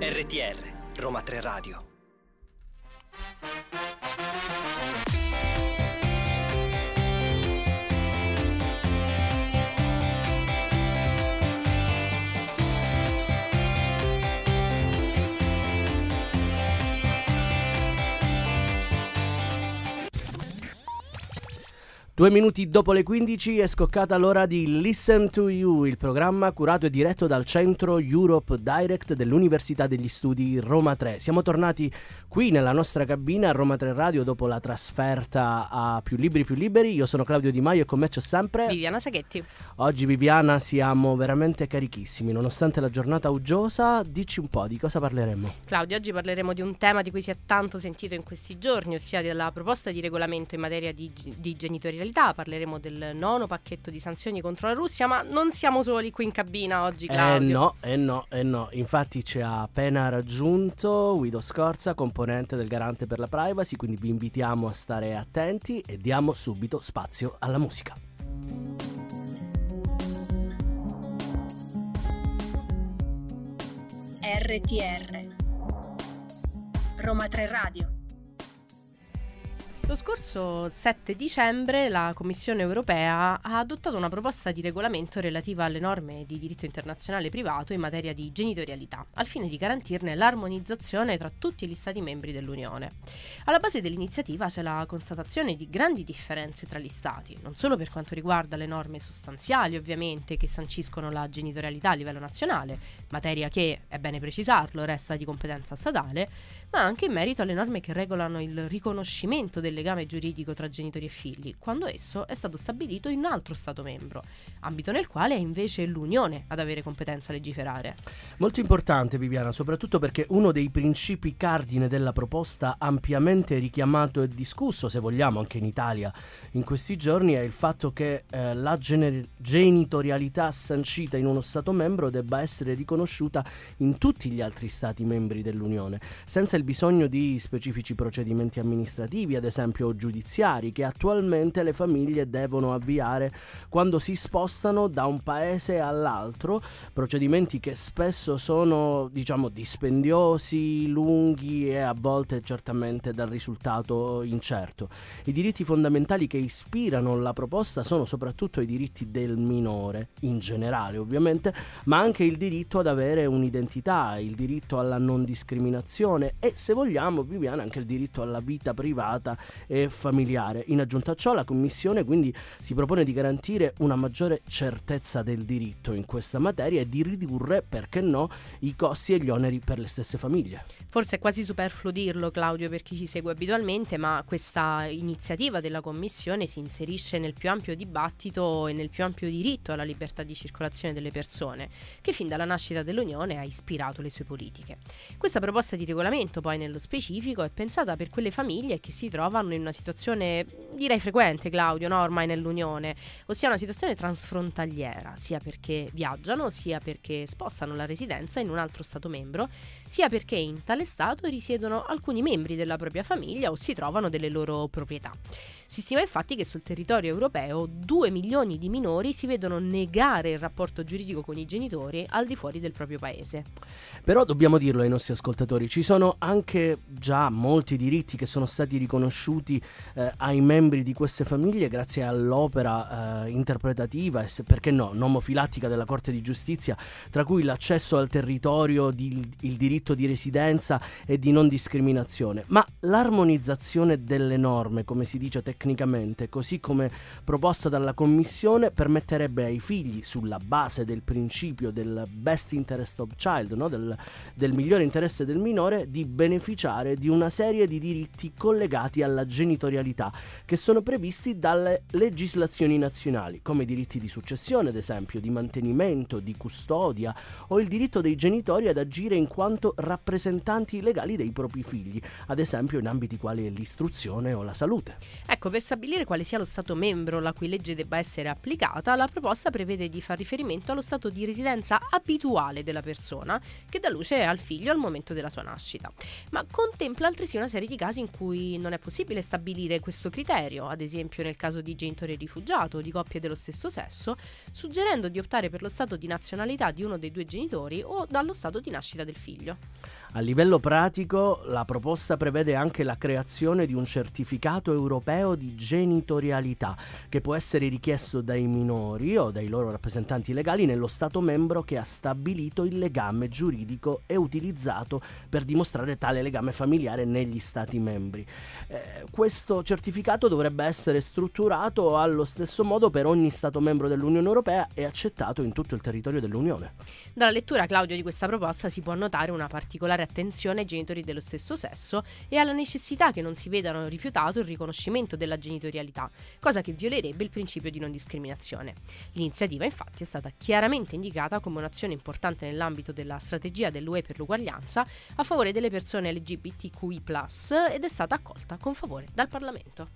RTR Roma 3 Radio Due minuti dopo le 15 è scoccata l'ora di Listen to You, il programma curato e diretto dal centro Europe Direct dell'Università degli Studi Roma 3. Siamo tornati qui nella nostra cabina a Roma 3 Radio dopo la trasferta a Più Libri Più Liberi. Io sono Claudio Di Maio e con me c'è sempre Viviana Saghetti. Oggi Viviana siamo veramente carichissimi, nonostante la giornata uggiosa. Dici un po' di cosa parleremo. Claudio, oggi parleremo di un tema di cui si è tanto sentito in questi giorni, ossia della proposta di regolamento in materia di, di genitorialità realtà, parleremo del nono pacchetto di sanzioni contro la Russia, ma non siamo soli qui in cabina oggi, Claudio. Eh no, eh no, eh no. Infatti ci ha appena raggiunto Guido Scorza, componente del Garante per la Privacy, quindi vi invitiamo a stare attenti e diamo subito spazio alla musica. RTR Roma 3 Radio lo scorso 7 dicembre la Commissione europea ha adottato una proposta di regolamento relativa alle norme di diritto internazionale privato in materia di genitorialità, al fine di garantirne l'armonizzazione tra tutti gli Stati membri dell'Unione. Alla base dell'iniziativa c'è la constatazione di grandi differenze tra gli Stati, non solo per quanto riguarda le norme sostanziali ovviamente che sanciscono la genitorialità a livello nazionale, materia che, è bene precisarlo, resta di competenza statale, ma anche in merito alle norme che regolano il riconoscimento del legame giuridico tra genitori e figli, quando esso è stato stabilito in un altro Stato membro, ambito nel quale è invece l'Unione ad avere competenza a legiferare. Molto importante Viviana, soprattutto perché uno dei principi cardine della proposta ampiamente richiamato e discusso, se vogliamo, anche in Italia in questi giorni, è il fatto che eh, la gener- genitorialità sancita in uno Stato membro debba essere riconosciuta in tutti gli altri Stati membri dell'Unione, senza il bisogno di specifici procedimenti amministrativi, ad esempio giudiziari che attualmente le famiglie devono avviare quando si spostano da un paese all'altro, procedimenti che spesso sono diciamo dispendiosi, lunghi e a volte certamente dal risultato incerto. I diritti fondamentali che ispirano la proposta sono soprattutto i diritti del minore, in generale ovviamente, ma anche il diritto ad avere un'identità, il diritto alla non discriminazione e se vogliamo Viviana anche il diritto alla vita privata e familiare. In aggiunta a ciò la Commissione quindi si propone di garantire una maggiore certezza del diritto in questa materia e di ridurre, perché no, i costi e gli oneri per le stesse famiglie. Forse è quasi superfluo dirlo Claudio per chi ci segue abitualmente, ma questa iniziativa della Commissione si inserisce nel più ampio dibattito e nel più ampio diritto alla libertà di circolazione delle persone, che fin dalla nascita dell'Unione ha ispirato le sue politiche. Questa proposta di regolamento poi nello specifico è pensata per quelle famiglie che si trovano trovano in una situazione, direi frequente Claudio, no? ormai nell'Unione, ossia una situazione transfrontaliera, sia perché viaggiano, sia perché spostano la residenza in un altro Stato membro, sia perché in tale Stato risiedono alcuni membri della propria famiglia o si trovano delle loro proprietà. Si stima infatti che sul territorio europeo 2 milioni di minori si vedono negare il rapporto giuridico con i genitori al di fuori del proprio paese. Però dobbiamo dirlo ai nostri ascoltatori, ci sono anche già molti diritti che sono stati riconosciuti eh, ai membri di queste famiglie grazie all'opera eh, interpretativa e se, perché no, nomofilattica della Corte di Giustizia, tra cui l'accesso al territorio, di, il diritto di residenza e di non discriminazione. Ma l'armonizzazione delle norme, come si dice tecnicamente, tecnicamente, così come proposta dalla Commissione, permetterebbe ai figli, sulla base del principio del best interest of child, no? del, del migliore interesse del minore, di beneficiare di una serie di diritti collegati alla genitorialità, che sono previsti dalle legislazioni nazionali, come i diritti di successione, ad esempio, di mantenimento, di custodia, o il diritto dei genitori ad agire in quanto rappresentanti legali dei propri figli, ad esempio in ambiti quali l'istruzione o la salute. Ecco, Ecco, per stabilire quale sia lo Stato membro la cui legge debba essere applicata, la proposta prevede di far riferimento allo stato di residenza abituale della persona che dà luce al figlio al momento della sua nascita, ma contempla altresì una serie di casi in cui non è possibile stabilire questo criterio, ad esempio nel caso di genitore rifugiato o di coppie dello stesso sesso, suggerendo di optare per lo stato di nazionalità di uno dei due genitori o dallo stato di nascita del figlio. A livello pratico, la proposta prevede anche la creazione di un certificato europeo di genitorialità che può essere richiesto dai minori o dai loro rappresentanti legali nello Stato membro che ha stabilito il legame giuridico e utilizzato per dimostrare tale legame familiare negli Stati membri. Eh, questo certificato dovrebbe essere strutturato allo stesso modo per ogni Stato membro dell'Unione Europea e accettato in tutto il territorio dell'Unione. Dalla lettura, Claudio, di questa proposta si può notare una particolare attenzione ai genitori dello stesso sesso e alla necessità che non si vedano rifiutato il riconoscimento della genitorialità, cosa che violerebbe il principio di non discriminazione. L'iniziativa infatti è stata chiaramente indicata come un'azione importante nell'ambito della strategia dell'UE per l'uguaglianza a favore delle persone LGBTQI ed è stata accolta con favore dal Parlamento.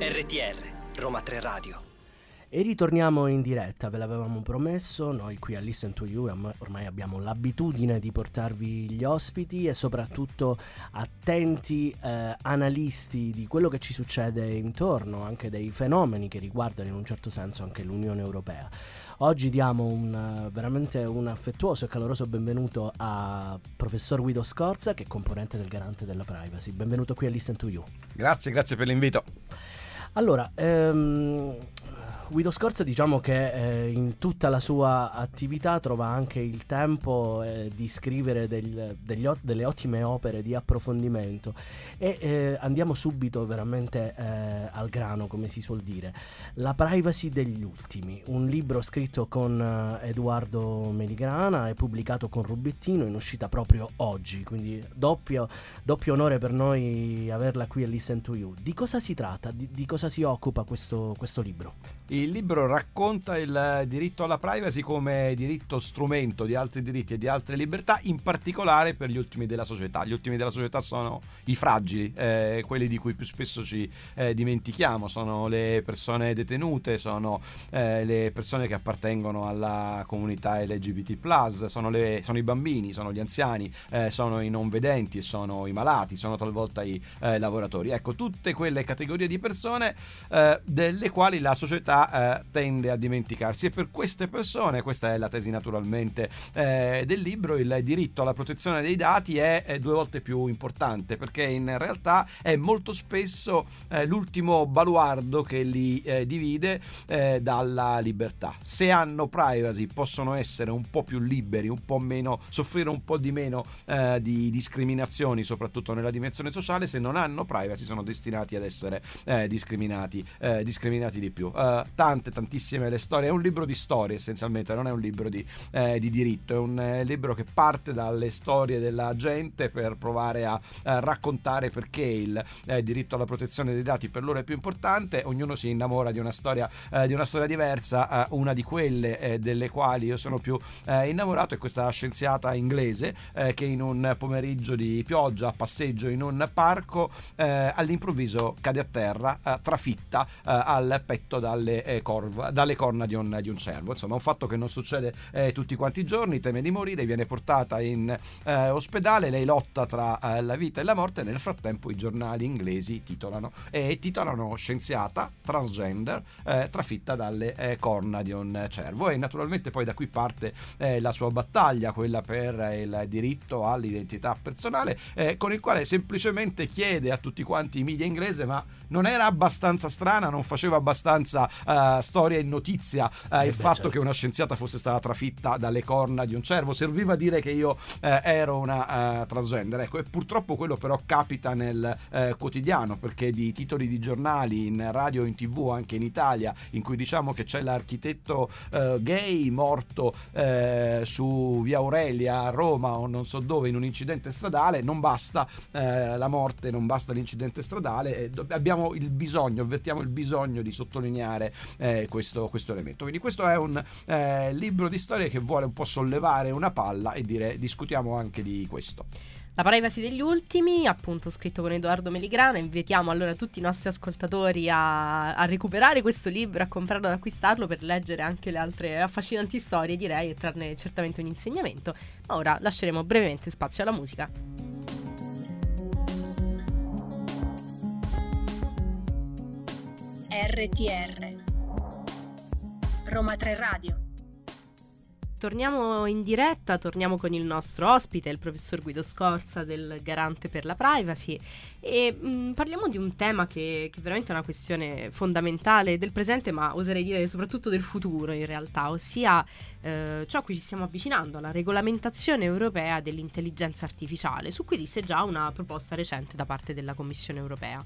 RTR Roma 3 Radio e ritorniamo in diretta, ve l'avevamo promesso, noi qui a Listen to You ormai abbiamo l'abitudine di portarvi gli ospiti e soprattutto attenti eh, analisti di quello che ci succede intorno, anche dei fenomeni che riguardano in un certo senso anche l'Unione Europea. Oggi diamo un, veramente un affettuoso e caloroso benvenuto a professor Guido Scorza che è componente del Garante della Privacy. Benvenuto qui a Listen to You. Grazie, grazie per l'invito. Allora, ehm, Guido Scorza diciamo che eh, in tutta la sua attività trova anche il tempo eh, di scrivere del, degli, delle ottime opere di approfondimento e eh, andiamo subito veramente eh, al grano come si suol dire. La privacy degli ultimi, un libro scritto con eh, Edoardo Meligrana e pubblicato con Rubettino in uscita proprio oggi, quindi doppio, doppio onore per noi averla qui a Listen to You. Di cosa si tratta? Di, di cosa si occupa questo, questo libro? Il libro racconta il diritto alla privacy come diritto strumento di altri diritti e di altre libertà, in particolare per gli ultimi della società. Gli ultimi della società sono i fragili, eh, quelli di cui più spesso ci eh, dimentichiamo, sono le persone detenute, sono eh, le persone che appartengono alla comunità LGBT, sono, sono i bambini, sono gli anziani, eh, sono i non vedenti, sono i malati, sono talvolta i eh, lavoratori. Ecco, tutte quelle categorie di persone eh, delle quali la società eh, tende a dimenticarsi e per queste persone, questa è la tesi naturalmente eh, del libro, il diritto alla protezione dei dati è, è, due volte più importante perché in realtà è molto spesso eh, l'ultimo baluardo che li eh, divide eh, dalla libertà. Se hanno privacy possono essere un po' più liberi, un po' meno, soffrire un po' di meno eh, di discriminazioni, soprattutto nella dimensione sociale, se non hanno privacy sono destinati ad essere discriminati, discriminati di più. Uh, tante, tantissime le storie. È un libro di storie essenzialmente, non è un libro di, eh, di diritto, è un eh, libro che parte dalle storie della gente per provare a, a raccontare perché il eh, diritto alla protezione dei dati per loro è più importante. Ognuno si innamora di una storia, eh, di una storia diversa, eh, una di quelle eh, delle quali io sono più innamorato è questa scienziata inglese che in un pomeriggio di pioggia, a passeggio in un parco, all'improvviso cade a terra, trafitta al petto dalle eh, corva, dalle corna di un, di un, cervo. Insomma, un fatto che non succede eh, tutti quanti i giorni, teme di morire, viene portata in eh, ospedale, lei lotta tra eh, la vita e la morte, nel frattempo i giornali inglesi titolano e titolano scienziata transgender eh, trafitta dalle eh, corna di un cervo e naturalmente poi da qui parte la sua battaglia, quella per il diritto all'identità personale, con il quale semplicemente chiede a tutti quanti i media inglese ma non era abbastanza strana, non faceva abbastanza uh, storia e notizia uh, il beh, fatto certo. che una scienziata fosse stata trafitta dalle corna di un cervo. Serviva a dire che io uh, ero una transgender. Ecco, e purtroppo quello però capita nel quotidiano perché di titoli di giornali in radio in tv anche in Italia in cui diciamo che c'è l'architetto gay morto su via Aurelia a Roma o non so dove in un incidente stradale, non basta la morte, non basta l'incidente stradale, abbiamo il bisogno, avvertiamo il bisogno di sottolineare eh, questo, questo, elemento. Quindi questo è un eh, libro di storie che vuole un po' sollevare una palla e dire discutiamo anche di questo. La privacy degli ultimi, appunto scritto con Edoardo Meligrana, invitiamo allora tutti i nostri ascoltatori a, a, recuperare questo libro, a comprarlo, ad acquistarlo per leggere anche le altre affascinanti storie direi e trarne certamente un insegnamento. Ma ora lasceremo brevemente spazio alla musica. RTR Roma 3 Radio. Torniamo in diretta, torniamo con il nostro ospite, il professor Guido Scorza del Garante per la Privacy. E mh, mm, parliamo di un tema che, che, veramente è una questione fondamentale del presente ma oserei dire soprattutto del futuro in realtà, ossia eh, ciò a cui ci stiamo avvicinando, la regolamentazione europea dell'intelligenza artificiale, su cui esiste già una proposta recente da parte della Commissione europea.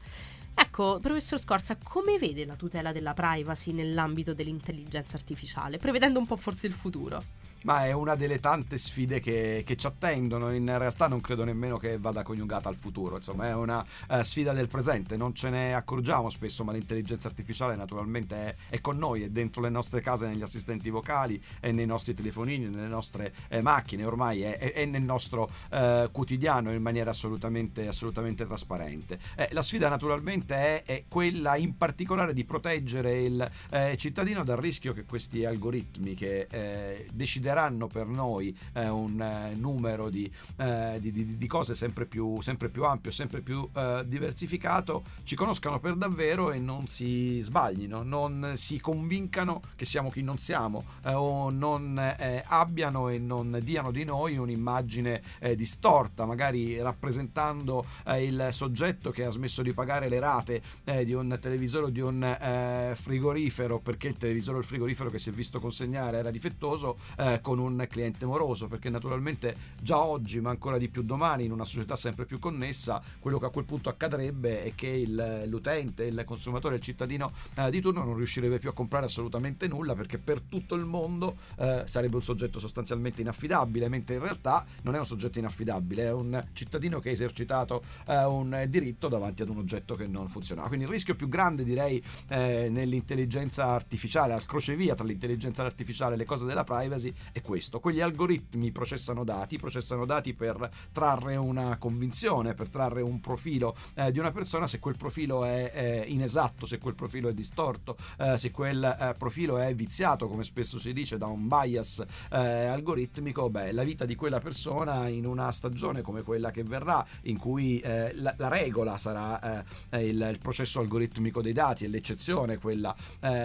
Ecco, professor Scorza, come vede la tutela della privacy nell'ambito dell'intelligenza artificiale, prevedendo un po' forse il futuro? Ma è una delle tante sfide che, che, ci attendono. In realtà non credo nemmeno che vada coniugata al futuro, insomma, è una uh, sfida del presente. Non ce ne accorgiamo spesso, ma l'intelligenza artificiale naturalmente è, è, con noi, è dentro le nostre case, negli assistenti vocali, è nei nostri telefonini, nelle nostre eh, macchine, ormai è, è, nel nostro uh, quotidiano in maniera assolutamente, assolutamente trasparente. Eh, la sfida naturalmente è, quella in particolare di proteggere il eh, cittadino dal rischio che questi algoritmi che eh, decideranno per noi eh, un eh, numero di, eh, di, di, di, cose sempre più, sempre più ampio, sempre più eh, diversificato, ci conoscano per davvero e non si sbaglino, non si convincano che siamo chi non siamo eh, o non eh, abbiano e non diano di noi un'immagine distorta, magari rappresentando il soggetto che ha smesso di pagare le rate di un televisore o di un frigorifero perché il televisore o il frigorifero che si è visto consegnare era difettoso con un cliente moroso, perché naturalmente già oggi, ma ancora di più domani, in una società sempre più connessa, quello che a quel punto accadrebbe è che il, l'utente, il consumatore, il cittadino eh, di turno non riuscirebbe più a comprare assolutamente nulla perché per tutto il mondo eh, sarebbe un soggetto sostanzialmente inaffidabile, mentre in realtà non è un soggetto inaffidabile, è un cittadino che ha esercitato eh, un diritto davanti ad un oggetto che non funzionava. Quindi il rischio più grande direi eh, nell'intelligenza artificiale, al crocevia tra l'intelligenza artificiale e le cose della privacy è questo. Quegli algoritmi processano dati, processano dati per trarre una convinzione, per trarre un profilo eh, di una persona, se quel profilo è, è, inesatto, se quel profilo è distorto, eh, se quel eh, profilo è viziato, come spesso si dice, da un bias eh, algoritmico, beh, la vita di quella persona in una stagione come quella che verrà, in cui eh, la, la, regola sarà eh, il, il, processo algoritmico dei dati e l'eccezione, quella,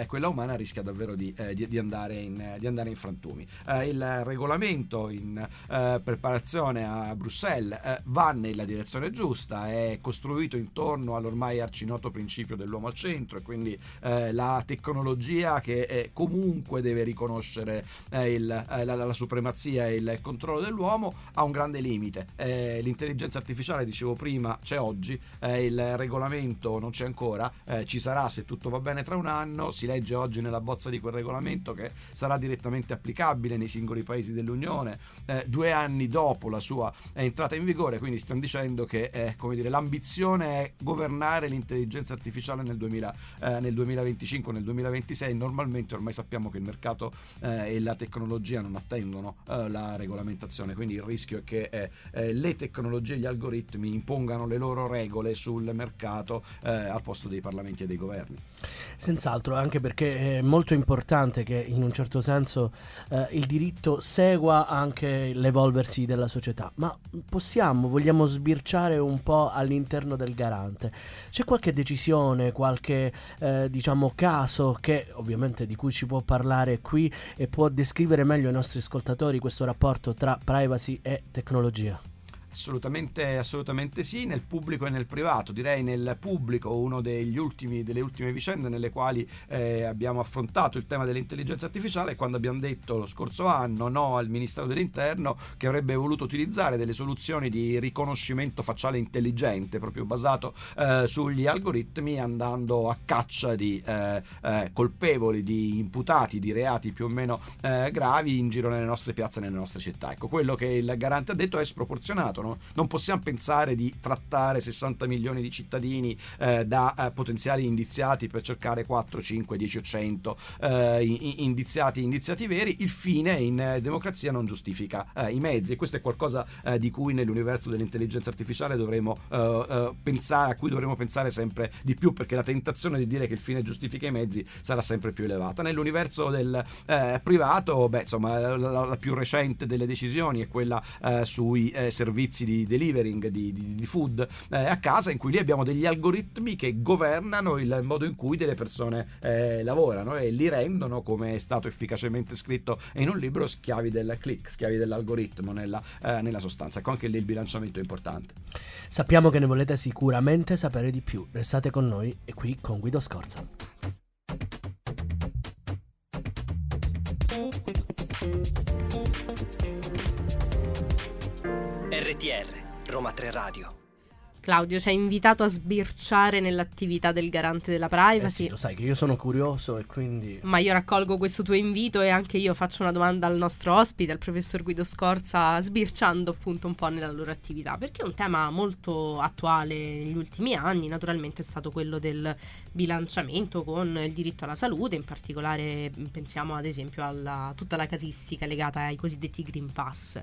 quella umana, rischia davvero di, di, di, andare, in, di andare in frantumi il regolamento in eh, preparazione a Bruxelles eh, va nella direzione giusta, è costruito intorno all'ormai arcinoto principio dell'uomo al centro e quindi eh, la tecnologia che comunque deve riconoscere eh, il, eh, la, la, supremazia e il controllo dell'uomo ha un grande limite. l'intelligenza artificiale, dicevo prima, c'è oggi, il regolamento non c'è ancora, ci sarà se tutto va bene tra un anno, si legge oggi nella bozza di quel regolamento che sarà direttamente applicabile nei singoli paesi dell'Unione, eh, due anni dopo la sua entrata in vigore, quindi stiamo dicendo che eh, dire, l'ambizione è governare l'intelligenza artificiale nel, 2000, eh, nel 2025, nel 2026, normalmente ormai sappiamo che il mercato eh, e la tecnologia non attendono eh, la regolamentazione, quindi il rischio è che eh, le tecnologie e gli algoritmi impongano le loro regole sul mercato al posto dei parlamenti e dei governi. Senz'altro, anche perché è molto importante che in un certo senso il diritto segua anche l'evolversi della società, ma possiamo, vogliamo sbirciare un po' all'interno del garante. C'è qualche decisione, qualche eh, diciamo caso che ovviamente di cui ci può parlare qui e può descrivere meglio ai nostri ascoltatori questo rapporto tra privacy e tecnologia? Assolutamente, assolutamente sì, nel pubblico e nel privato. Direi nel pubblico una delle ultime vicende nelle quali eh, abbiamo affrontato il tema dell'intelligenza artificiale quando abbiamo detto lo scorso anno no al Ministero dell'Interno che avrebbe voluto utilizzare delle soluzioni di riconoscimento facciale intelligente proprio basato eh, sugli algoritmi andando a caccia di eh, eh colpevoli, di imputati, di reati più o meno eh, gravi in giro nelle nostre piazze nelle nostre città. Ecco, quello che il garante ha detto è sproporzionato no? non possiamo pensare di trattare 60 milioni di cittadini eh, da eh, potenziali indiziati per cercare 4, 5, 10 o 100 eh, indiziati, indiziati veri, il fine in democrazia non giustifica eh, i mezzi e questo è qualcosa eh, di cui nell'universo dell'intelligenza artificiale dovremo pensare, a cui dovremo pensare sempre di più perché la tentazione di dire che il fine giustifica i mezzi sarà sempre più elevata. Nell'universo del privato, beh, insomma, la, la, più recente delle decisioni è quella sui servizi di delivering di, di, di food a casa in cui lì abbiamo degli algoritmi che governano il modo in cui delle persone eh, lavorano e li rendono, come è stato efficacemente scritto in un libro, schiavi del click, schiavi dell'algoritmo nella, eh, nella sostanza. Ecco, anche lì il bilanciamento è importante. Sappiamo che ne volete sicuramente sapere di più. Restate con noi e qui con Guido Scorza. RTR Roma 3 Radio Claudio, ci hai invitato a sbirciare nell'attività del garante della privacy. Eh sì, lo sai che io sono curioso e quindi... Ma io raccolgo questo tuo invito e anche io faccio una domanda al nostro ospite, al professor Guido Scorza, sbirciando appunto un po' nella loro attività, perché è un tema molto attuale negli ultimi anni, naturalmente è stato quello del bilanciamento con il diritto alla salute, in particolare pensiamo ad esempio a tutta la casistica legata ai cosiddetti Green Pass.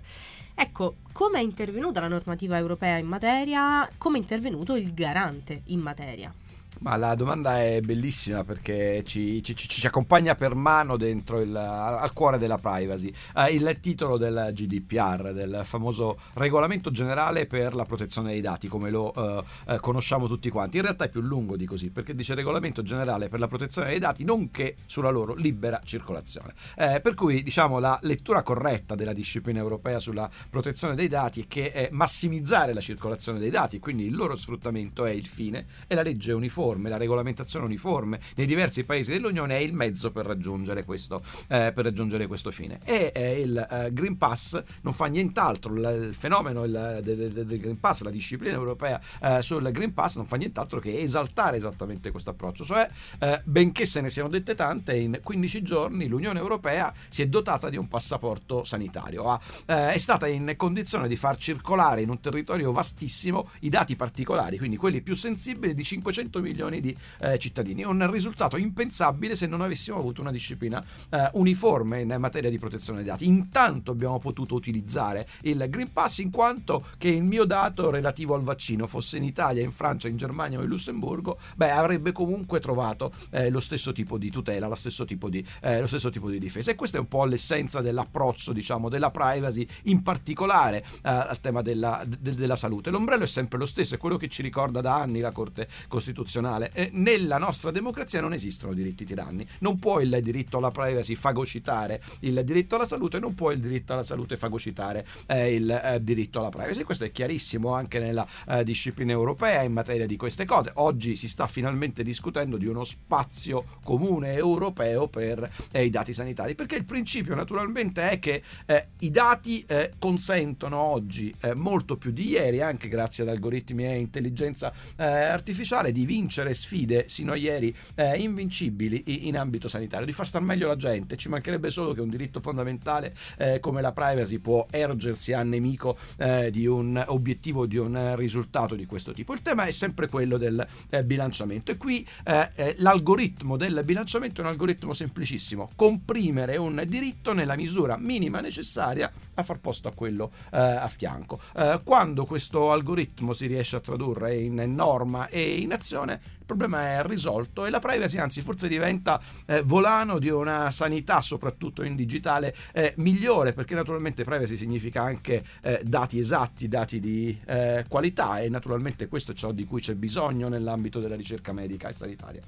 Ecco, come è intervenuta la normativa europea in materia? Come è intervenuto il garante in materia? Ma la domanda è bellissima perché ci, ci, ci accompagna per mano dentro il, al cuore della privacy. Uh, il titolo del GDPR, del famoso regolamento generale per la protezione dei dati, come lo uh, uh, conosciamo tutti quanti. In realtà è più lungo di così perché dice regolamento generale per la protezione dei dati, nonché sulla loro libera circolazione. Eh, per cui diciamo la lettura corretta della disciplina europea sulla protezione dei dati è che è massimizzare la circolazione dei dati, quindi il loro sfruttamento è il fine e la legge uniforme uniforme, la regolamentazione uniforme. Nei diversi paesi dell'Unione è il mezzo per raggiungere questo, eh, per raggiungere questo fine. E eh, il eh, Green Pass non fa nient'altro, il, il fenomeno del, del, Green Pass, la disciplina europea eh, sul Green Pass non fa nient'altro che esaltare esattamente questo approccio, cioè eh, benché se ne siano dette tante, in 15 giorni l'Unione Europea si è dotata di un passaporto sanitario, ha, eh, è stata in condizione di far circolare in un territorio vastissimo i dati particolari, quindi quelli più sensibili di 500 milioni milioni di eh, cittadini. Un risultato impensabile se non avessimo avuto una disciplina eh, uniforme in materia di protezione dei dati. Intanto abbiamo potuto utilizzare il Green Pass in quanto che il mio dato relativo al vaccino fosse in Italia, in Francia, in Germania o in Lussemburgo, beh, avrebbe comunque trovato eh, lo stesso tipo di tutela, lo stesso tipo di, eh, lo stesso tipo di difesa. E questa è un po' l'essenza dell'approccio, diciamo, della privacy, in particolare eh, al tema della, de, della salute. L'ombrello è sempre lo stesso, è quello che ci ricorda da anni la Corte Costituzionale costituzionale. Eh, nella nostra democrazia non esistono diritti tiranni. Non può il diritto alla privacy fagocitare il diritto alla salute, non può il diritto alla salute fagocitare eh, il eh, diritto alla privacy. Questo è chiarissimo anche nella eh, disciplina europea in materia di queste cose. Oggi si sta finalmente discutendo di uno spazio comune europeo per eh, i dati sanitari, perché il principio naturalmente è che eh, i dati consentono oggi molto più di ieri, anche grazie ad algoritmi e intelligenza artificiale, di vincere vincere sfide sino a ieri eh, invincibili in ambito sanitario, di far star meglio la gente. Ci mancherebbe solo che un diritto fondamentale eh, come la privacy può ergersi a nemico eh, di un obiettivo, di un risultato di questo tipo. Il tema è sempre quello del eh, bilanciamento e qui eh, eh, l'algoritmo del bilanciamento è un algoritmo semplicissimo, comprimere un diritto nella misura minima necessaria a far posto a quello a fianco. quando questo algoritmo si riesce a tradurre in norma e in azione, il problema è risolto e la privacy anzi forse diventa eh, volano di una sanità soprattutto in digitale eh, migliore perché naturalmente privacy significa anche eh, dati esatti, dati di eh, qualità e naturalmente questo è ciò di cui c'è bisogno nell'ambito della ricerca medica e sanitaria.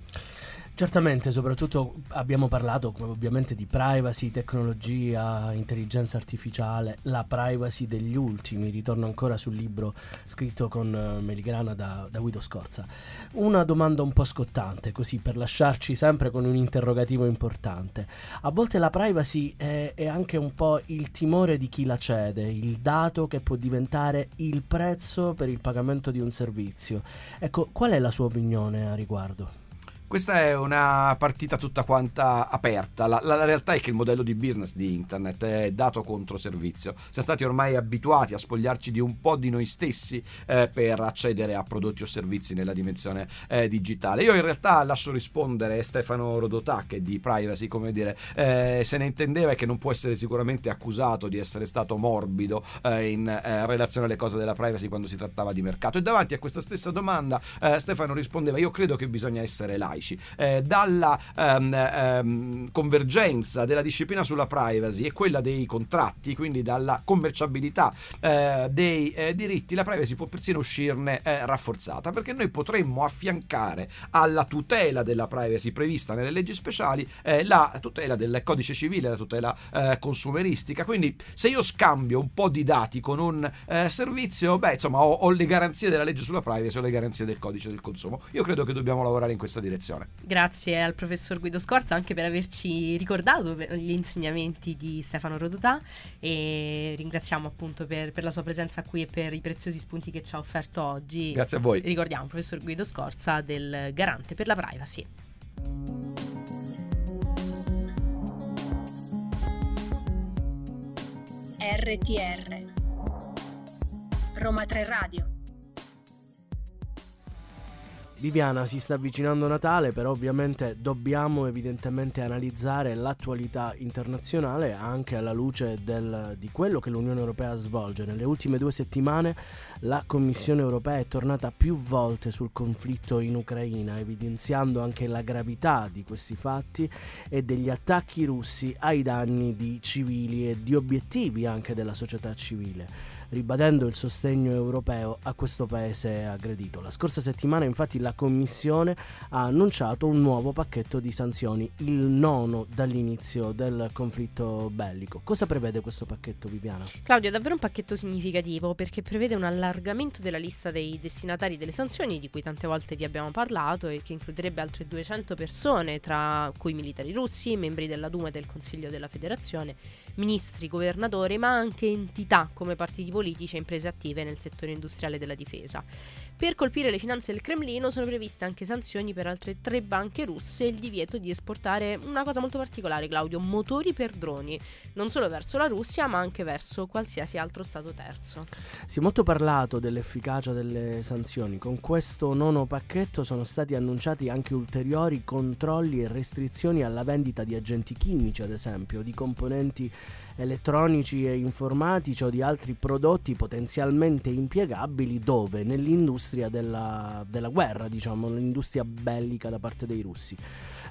Certamente, soprattutto abbiamo parlato ovviamente di privacy, tecnologia, intelligenza artificiale, la privacy degli ultimi, ritorno ancora sul libro scritto con uh, Meligrana da, da, Guido Scorza. Una domanda un po' scottante, così per lasciarci sempre con un interrogativo importante. A volte la privacy è, è anche un po' il timore di chi la cede, il dato che può diventare il prezzo per il pagamento di un servizio. Ecco, qual è la sua opinione a riguardo? Questa è una partita tutta quanta aperta. La, la, la, realtà è che il modello di business di internet è dato contro servizio. Siamo stati ormai abituati a spogliarci di un po' di noi stessi eh, per accedere a prodotti o servizi nella dimensione eh, digitale. Io in realtà lascio rispondere Stefano Rodotà che di privacy, come dire, eh, se ne intendeva e che non può essere sicuramente accusato di essere stato morbido eh, in eh, relazione alle cose della privacy quando si trattava di mercato. E davanti a questa stessa domanda eh, Stefano rispondeva io credo che bisogna essere live laici, eh, dalla um, um, convergenza della disciplina sulla privacy e quella dei contratti, quindi dalla commerciabilità eh, dei eh, diritti, la privacy può persino uscirne eh, rafforzata, perché noi potremmo affiancare alla tutela della privacy prevista nelle leggi speciali eh, la tutela del codice civile, la tutela eh, consumeristica. Quindi se io scambio un po' di dati con un servizio, beh, insomma, ho, ho le garanzie della legge sulla privacy o le garanzie del codice del consumo. Io credo che dobbiamo lavorare in questa direzione trasmissione. Grazie al professor Guido Scorza anche per averci ricordato gli insegnamenti di Stefano Rodotà e ringraziamo appunto per, per, la sua presenza qui e per i preziosi spunti che ci ha offerto oggi. Grazie a voi. Ricordiamo il professor Guido Scorza del Garante per la Privacy. RTR Roma 3 Radio Viviana si sta avvicinando Natale, però ovviamente dobbiamo evidentemente analizzare l'attualità internazionale anche alla luce del, di quello che l'Unione Europea svolge. Nelle ultime due settimane la Commissione Europea è tornata più volte sul conflitto in Ucraina, evidenziando anche la gravità di questi fatti e degli attacchi russi ai danni di civili e di obiettivi anche della società civile ribadendo il sostegno europeo a questo paese aggredito. La scorsa settimana infatti la Commissione ha annunciato un nuovo pacchetto di sanzioni, il nono dall'inizio del conflitto bellico. Cosa prevede questo pacchetto, Viviana? Claudio, è davvero un pacchetto significativo perché prevede un allargamento della lista dei destinatari delle sanzioni di cui tante volte vi abbiamo parlato e che includerebbe altre 200 persone, tra cui militari russi, membri della Duma e del Consiglio della Federazione, ministri, governatori, ma anche entità come partiti politici e imprese attive nel settore industriale della difesa. Per colpire le finanze del Cremlino sono previste anche sanzioni per altre tre banche russe e il divieto di esportare una cosa molto particolare, Claudio, motori per droni, non solo verso la Russia ma anche verso qualsiasi altro Stato terzo. Si è molto parlato dell'efficacia delle sanzioni, con questo nono pacchetto sono stati annunciati anche ulteriori controlli e restrizioni alla vendita di agenti chimici, ad esempio, di componenti elettronici e informatici o di altri prodotti potenzialmente impiegabili dove? Nell'industria della, della guerra, diciamo, nell'industria bellica da parte dei russi.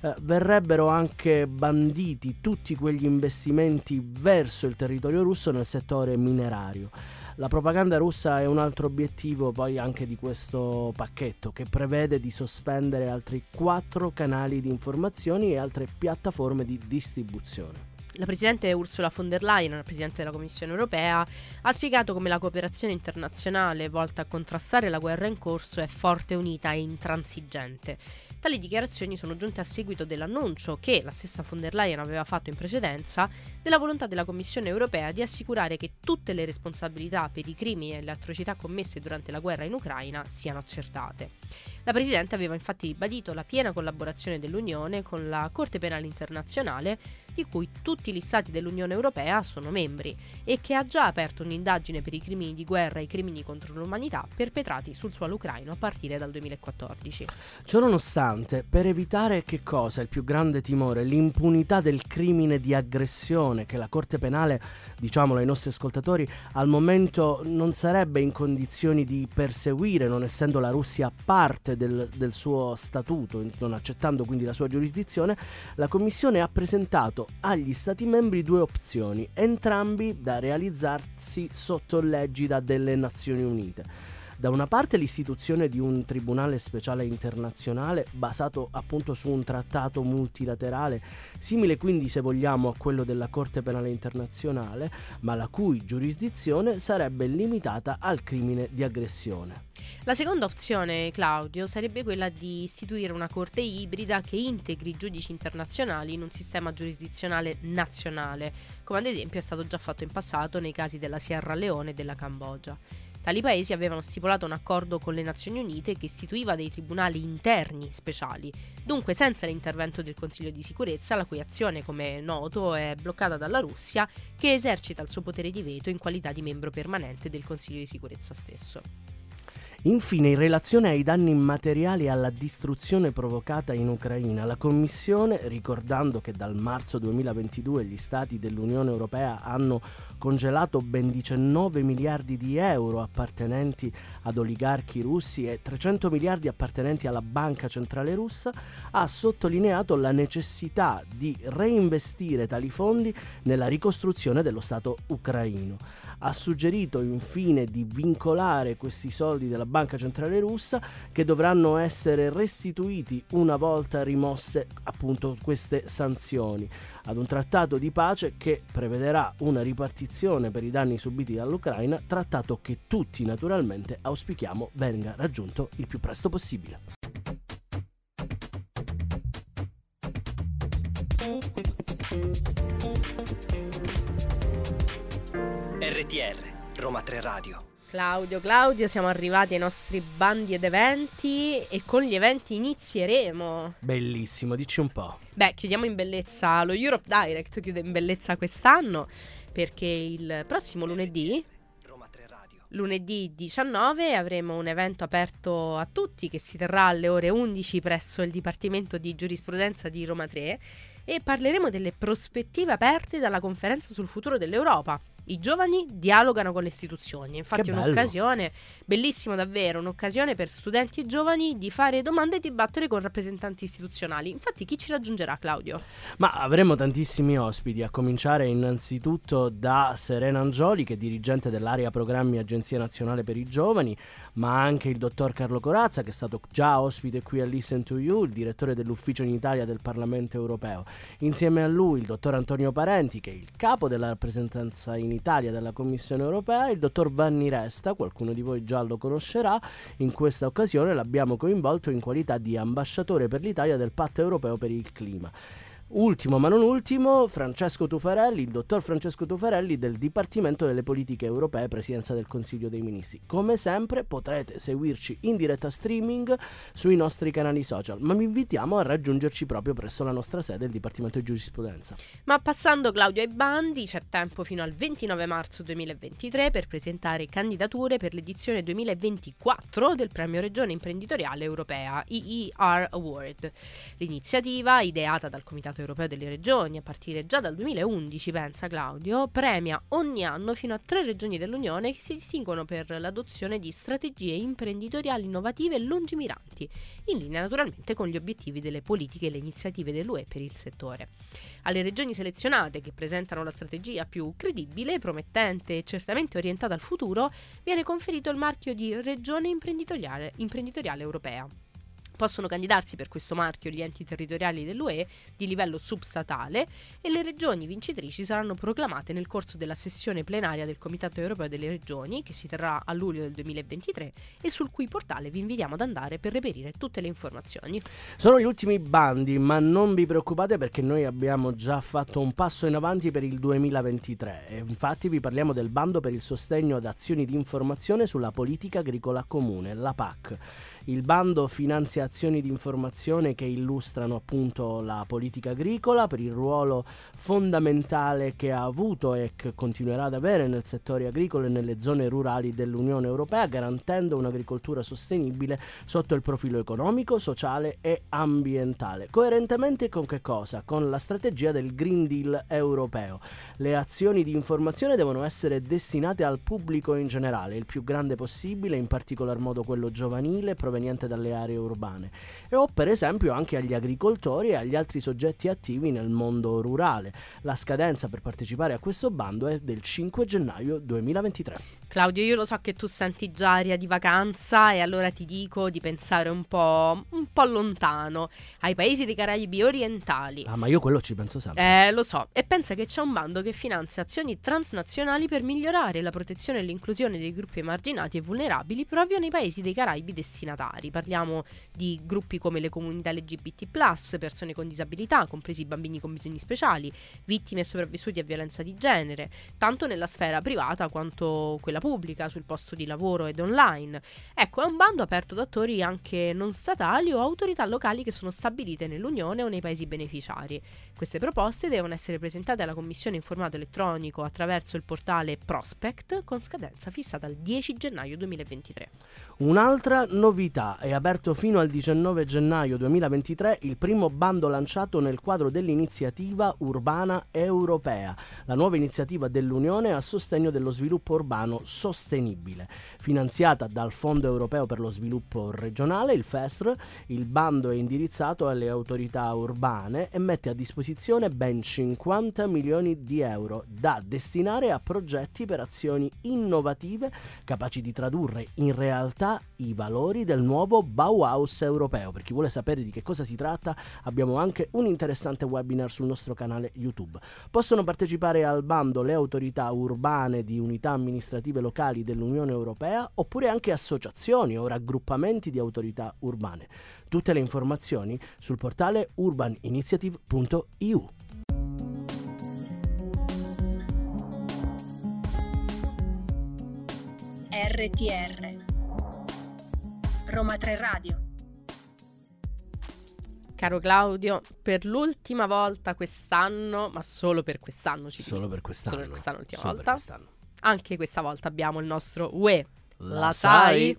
Eh, verrebbero anche banditi tutti quegli investimenti verso il territorio russo nel settore minerario. La propaganda russa è un altro obiettivo poi anche di questo pacchetto che prevede di sospendere altri quattro canali di informazioni e altre piattaforme di distribuzione. La Presidente Ursula von der Leyen, la Presidente della Commissione europea, ha spiegato come la cooperazione internazionale volta a contrastare la guerra in corso è forte, unita e intransigente. Tali dichiarazioni sono giunte a seguito dell'annuncio che la stessa von der Leyen aveva fatto in precedenza della volontà della Commissione europea di assicurare che tutte le responsabilità per i crimini e le atrocità commesse durante la guerra in Ucraina siano accertate. La Presidente aveva infatti ribadito la piena collaborazione dell'Unione con la Corte Penale Internazionale di cui tutti gli Stati dell'Unione Europea sono membri e che ha già aperto un'indagine per i crimini di guerra e i crimini contro l'umanità perpetrati sul suolo ucraino a partire dal 2014. Ciononostante, per evitare che cosa? Il più grande timore, l'impunità del crimine di aggressione che la Corte Penale, diciamolo ai nostri ascoltatori, al momento non sarebbe in condizioni di perseguire, non essendo la Russia parte del, del suo statuto, non accettando quindi la sua giurisdizione, la Commissione ha presentato agli Stati membri due opzioni, entrambi da realizzarsi sotto l'egida delle Nazioni Unite. Da una parte l'istituzione di un tribunale speciale internazionale basato appunto su un trattato multilaterale, simile quindi se vogliamo a quello della Corte Penale Internazionale, ma la cui giurisdizione sarebbe limitata al crimine di aggressione. La seconda opzione, Claudio, sarebbe quella di istituire una corte ibrida che integri i giudici internazionali in un sistema giurisdizionale nazionale, come ad esempio è stato già fatto in passato nei casi della Sierra Leone e della Cambogia. Tali paesi avevano stipulato un accordo con le Nazioni Unite che istituiva dei tribunali interni speciali, dunque senza l'intervento del Consiglio di sicurezza, la cui azione, come è noto, è bloccata dalla Russia, che esercita il suo potere di veto in qualità di membro permanente del Consiglio di sicurezza stesso. Infine, in relazione ai danni immateriali e alla distruzione provocata in Ucraina, la Commissione, ricordando che dal marzo 2022 gli Stati dell'Unione Europea hanno congelato ben 19 miliardi di euro appartenenti ad oligarchi russi e 300 miliardi appartenenti alla Banca Centrale Russa, ha sottolineato la necessità di reinvestire tali fondi nella ricostruzione dello Stato ucraino. Ha suggerito infine di vincolare questi soldi della Banca Centrale Russa che dovranno essere restituiti una volta rimosse appunto queste sanzioni ad un trattato di pace che prevederà una ripartizione per i danni subiti dall'Ucraina, trattato che tutti naturalmente auspichiamo venga raggiunto il più presto possibile. RTR, Roma 3 Radio. Claudio, Claudio, siamo arrivati ai nostri bandi ed eventi e con gli eventi inizieremo. Bellissimo, dici un po'. Beh, chiudiamo in bellezza, lo Europe Direct chiude in bellezza quest'anno perché il prossimo lunedì, Roma 3 Radio. lunedì 19, avremo un evento aperto a tutti che si terrà alle ore 11 presso il Dipartimento di Giurisprudenza di Roma 3 e parleremo delle prospettive aperte dalla conferenza sul futuro dell'Europa. I giovani dialogano con le istituzioni, infatti è un'occasione, bellissimo davvero, un'occasione per studenti e giovani di fare domande e dibattere con rappresentanti istituzionali. Infatti chi ci raggiungerà Claudio? Ma avremo tantissimi ospiti, a cominciare innanzitutto da Serena Angioli, che è dirigente dell'area programmi Agenzia Nazionale per i Giovani, ma anche il dottor Carlo Corazza, che è stato già ospite qui a Listen to You, il direttore dell'ufficio in Italia del Parlamento europeo. Insieme a lui il dottor Antonio Parenti, che è il capo della rappresentanza in Italia della Commissione europea, il dottor Vanni Resta, qualcuno di voi già lo conoscerà, in questa occasione l'abbiamo coinvolto in qualità di ambasciatore per l'Italia del Patto europeo per il clima. Ultimo ma non ultimo, Francesco Tufarelli, il dottor Francesco Tufarelli del Dipartimento delle Politiche Europee, Presidenza del Consiglio dei Ministri. Come sempre potrete seguirci in diretta streaming sui nostri canali social, ma vi invitiamo a raggiungerci proprio presso la nostra sede, il Dipartimento di Giurisprudenza. Ma passando Claudio ai bandi, c'è tempo fino al 29 marzo 2023 per presentare candidature per l'edizione 2024 del Premio Regione Imprenditoriale Europea, EER Award. L'iniziativa, ideata dal Comitato Europeo delle Regioni a partire già dal 2011, pensa Claudio, premia ogni anno fino a tre regioni dell'Unione che si distinguono per l'adozione di strategie imprenditoriali innovative e lungimiranti, in linea naturalmente con gli obiettivi delle politiche e le iniziative dell'UE per il settore. Alle regioni selezionate che presentano la strategia più credibile, promettente e certamente orientata al futuro, viene conferito il marchio di Regione imprenditoriale, imprenditoriale europea. Possono candidarsi per questo marchio gli enti territoriali dell'UE di livello substatale e le regioni vincitrici saranno proclamate nel corso della sessione plenaria del Comitato europeo delle regioni, che si terrà a luglio del 2023 e sul cui portale vi invitiamo ad andare per reperire tutte le informazioni. Sono gli ultimi bandi, ma non vi preoccupate perché noi abbiamo già fatto un passo in avanti per il 2023 e infatti vi parliamo del bando per il sostegno ad azioni di informazione sulla politica agricola comune, la PAC. Il bando finanzia azioni di informazione che illustrano appunto la politica agricola per il ruolo fondamentale che ha avuto e che continuerà ad avere nel settore agricolo e nelle zone rurali dell'Unione Europea, garantendo un'agricoltura sostenibile sotto il profilo economico, sociale e ambientale. Coerentemente con che cosa? Con la strategia del Green Deal europeo. Le azioni di informazione devono essere destinate al pubblico in generale, il più grande possibile, in particolar modo quello giovanile proveniente dalle aree urbane, e o per esempio anche agli agricoltori e agli altri soggetti attivi nel mondo rurale. La scadenza per partecipare a questo bando è del 5 gennaio 2023. Claudio, io lo so che tu senti già aria di vacanza e allora ti dico di pensare un po', un po' lontano ai paesi dei Caraibi orientali. Ah, ma io quello ci penso sempre. Eh, lo so, e pensa che c'è un bando che finanzia azioni transnazionali per migliorare la protezione e l'inclusione dei gruppi emarginati e vulnerabili proprio nei paesi dei Caraibi destinatari. Parliamo di di gruppi come le comunità LGBT, persone con disabilità, compresi bambini con bisogni speciali, vittime e sopravvissuti a violenza di genere, tanto nella sfera privata quanto quella pubblica, sul posto di lavoro ed online. Ecco, è un bando aperto da attori anche non statali o autorità locali che sono stabilite nell'Unione o nei paesi beneficiari. Queste proposte devono essere presentate alla Commissione in formato elettronico attraverso il portale Prospect con scadenza fissata al 10 gennaio 2023. Un'altra novità è aperto fino al 19 gennaio 2023 il primo bando lanciato nel quadro dell'iniziativa urbana europea, la nuova iniziativa dell'Unione a sostegno dello sviluppo urbano sostenibile. Finanziata dal Fondo europeo per lo sviluppo regionale, il FESR, il bando è indirizzato alle autorità urbane e mette a disposizione ben 50 milioni di euro da destinare a progetti per azioni innovative capaci di tradurre in realtà i valori del nuovo Bauhaus europeo. Per chi vuole sapere di che cosa si tratta, abbiamo anche un interessante webinar sul nostro canale YouTube. Possono partecipare al bando le autorità urbane di unità amministrative locali dell'Unione Europea oppure anche associazioni o raggruppamenti di autorità urbane. Tutte le informazioni sul portale urbaninitiative.eu. RTR Roma 3 Radio Caro Claudio, per l'ultima volta quest'anno, ma solo per quest'anno ci Solo per quest'anno. solo per quest'anno l'ultima Solo per volta. quest'anno. Anche questa volta abbiamo il nostro UE. La La, sai? sai?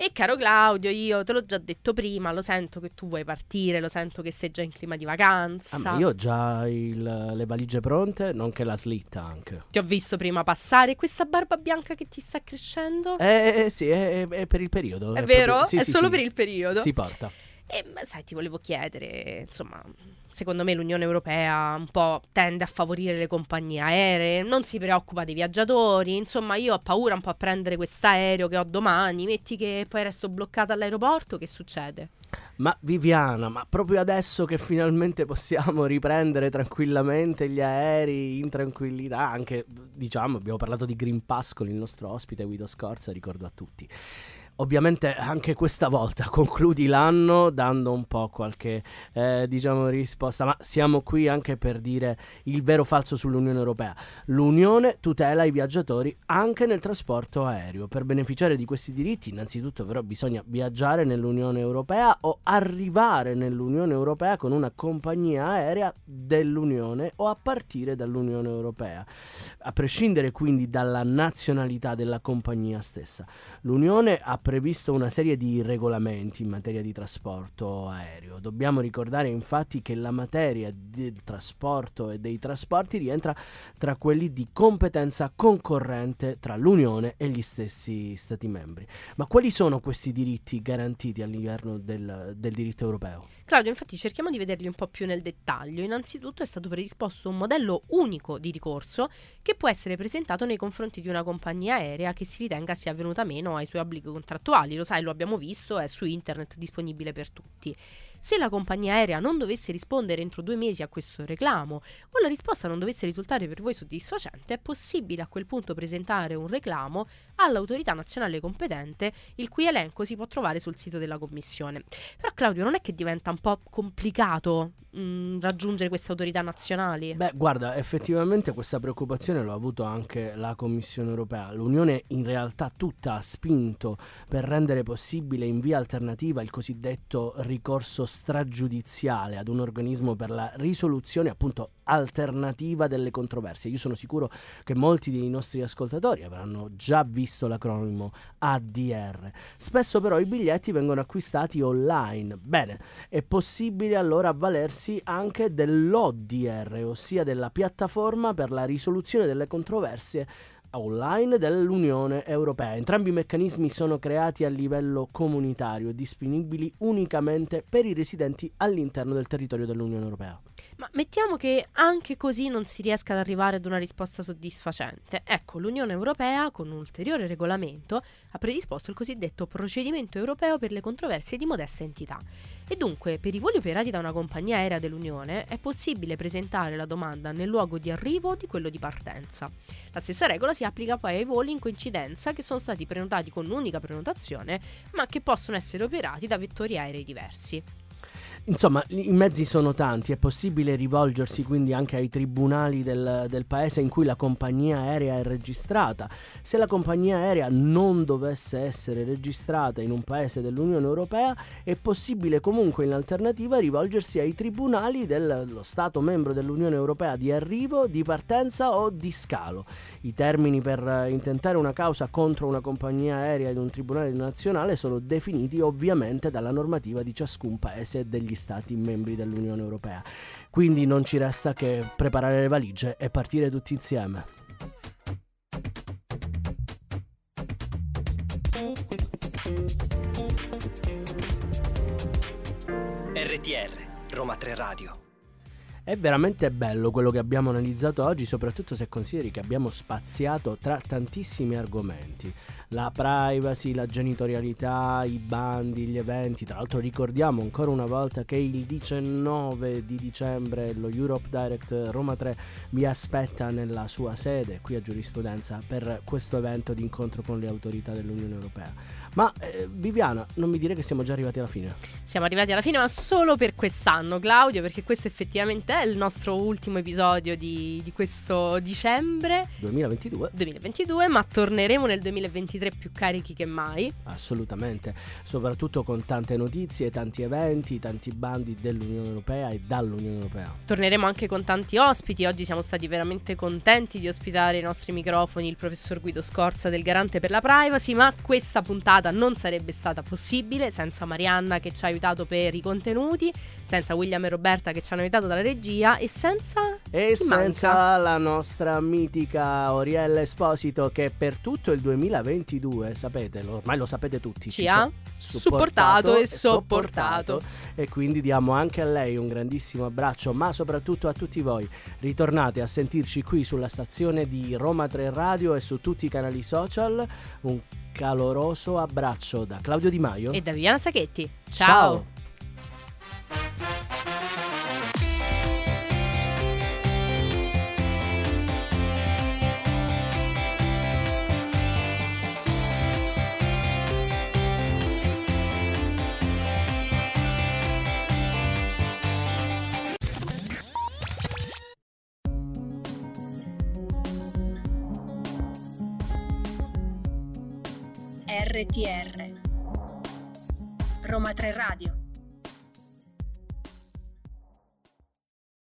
E caro Claudio, io te l'ho già detto prima, lo sento che tu vuoi partire, lo sento che sei già in clima di vacanza. Ah, ma io ho già il- le valigie pronte, nonché la slitta anche. Ti ho visto prima passare questa barba bianca che ti sta crescendo. Eh, eh, sì, è, è per il periodo. È vero? proprio- sì, è sì, solo sì. per il periodo. Si porta. E sai, ti volevo chiedere, insomma, secondo me l'Unione Europea un po' tende a favorire le compagnie aeree, non si preoccupa dei viaggiatori, insomma, io ho paura un po' a prendere quest'aereo che ho domani, metti che poi resto bloccata all'aeroporto, che succede? Ma Viviana, ma proprio adesso che finalmente possiamo riprendere tranquillamente gli aerei in tranquillità, anche diciamo abbiamo parlato di Green Pass con il nostro ospite Guido Scorza, ricordo a tutti. Ovviamente anche questa volta concludi l'anno dando un po' qualche eh, diciamo risposta, ma siamo qui anche per dire il vero falso sull'Unione Europea. L'Unione tutela i viaggiatori anche nel trasporto aereo. Per beneficiare di questi diritti, innanzitutto però bisogna viaggiare nell'Unione Europea o arrivare nell'Unione Europea con una compagnia aerea dell'Unione o a partire dall'Unione Europea, a prescindere quindi dalla nazionalità della compagnia stessa. L'Unione ha previsto una serie di regolamenti in materia di trasporto aereo. Dobbiamo ricordare infatti che la materia del trasporto e dei trasporti rientra tra quelli di competenza concorrente tra l'Unione e gli stessi Stati membri. Ma quali sono questi diritti garantiti all'interno del, del diritto europeo? Claudio, infatti cerchiamo di vederli un po' più nel dettaglio. Innanzitutto è stato predisposto un modello unico di ricorso che può essere presentato nei confronti di una compagnia aerea che si ritenga sia venuta meno ai suoi obblighi contrattuali. Lo sai, lo abbiamo visto, è su internet disponibile per tutti. Se la compagnia aerea non dovesse rispondere entro due mesi a questo reclamo o la risposta non dovesse risultare per voi soddisfacente, è possibile a quel punto presentare un reclamo all'autorità nazionale competente, il cui elenco si può trovare sul sito della Commissione. Però Claudio, non è che diventa un po' complicato mh, raggiungere queste autorità nazionali? Beh, guarda, effettivamente questa preoccupazione l'ha avuto anche la Commissione europea. L'Unione in realtà tutta ha spinto per rendere possibile in via alternativa il cosiddetto ricorso stragiudiziale ad un organismo per la risoluzione appunto alternativa delle controversie. Io sono sicuro che molti dei nostri ascoltatori avranno già visto l'acronimo ADR. Spesso però i biglietti vengono acquistati online. Bene, è possibile allora avvalersi anche dell'ODR, ossia della piattaforma per la risoluzione delle controversie online dell'Unione Europea. Entrambi i meccanismi sono creati a livello comunitario e disponibili unicamente per i residenti all'interno del territorio dell'Unione Europea. Ma mettiamo che anche così non si riesca ad arrivare ad una risposta soddisfacente. Ecco, l'Unione Europea, con un ulteriore regolamento, ha predisposto il cosiddetto procedimento europeo per le controversie di modesta entità. E dunque, per i voli operati da una compagnia aerea dell'Unione è possibile presentare la domanda nel luogo di arrivo o di quello di partenza. La stessa regola si applica poi ai voli in coincidenza che sono stati prenotati con un'unica prenotazione, ma che possono essere operati da vettori aerei diversi. Insomma, i mezzi sono tanti, è possibile rivolgersi quindi anche ai tribunali del, del, paese in cui la compagnia aerea è registrata. Se la compagnia aerea non dovesse essere registrata in un paese dell'Unione Europea, è possibile comunque in alternativa rivolgersi ai tribunali dello Stato membro dell'Unione Europea di arrivo, di partenza o di scalo. I termini per intentare una causa contro una compagnia aerea in un tribunale nazionale sono definiti ovviamente dalla normativa di ciascun paese degli Stati membri dell'Unione Europea. Quindi non ci resta che preparare le valigie e partire tutti insieme. RTR Roma 3 Radio è veramente bello quello che abbiamo analizzato oggi, soprattutto se consideri che abbiamo spaziato tra tantissimi argomenti. La privacy, la genitorialità, i bandi, gli eventi. Tra l'altro ricordiamo ancora una volta che il 19 di dicembre lo Europe Direct Roma 3 vi aspetta nella sua sede qui a Giurisprudenza per questo evento di incontro con le autorità dell'Unione Europea. Ma eh, Viviana, non mi dire che siamo già arrivati alla fine. Siamo arrivati alla fine, ma solo per quest'anno, Claudio, perché questo effettivamente è il nostro ultimo episodio di, di questo dicembre 2022. 2022, ma torneremo nel 2023 più carichi che mai. Assolutamente, soprattutto con tante notizie, tanti eventi, tanti bandi dell'Unione Europea e dall'Unione Europea. Torneremo anche con tanti ospiti, oggi siamo stati veramente contenti di ospitare i nostri microfoni il professor Guido Scorza del Garante per la Privacy, ma questa puntata non sarebbe stata possibile senza Marianna che ci ha aiutato per i contenuti, senza William e Roberta che ci hanno aiutato dalla regia e senza... E senza manca? la nostra mitica Oriella Esposito che per tutto il 2022, sapete, ormai lo sapete tutti, ci, ci ha so- supportato, e sopportato. E quindi diamo anche a lei un grandissimo abbraccio, ma soprattutto a tutti voi. Ritornate a sentirci qui sulla stazione di Roma 3 Radio e su tutti i canali social. Un caloroso abbraccio da Claudio Di Maio e da Viviana Sacchetti. Ciao. Ciao. RTR Roma 3 Radio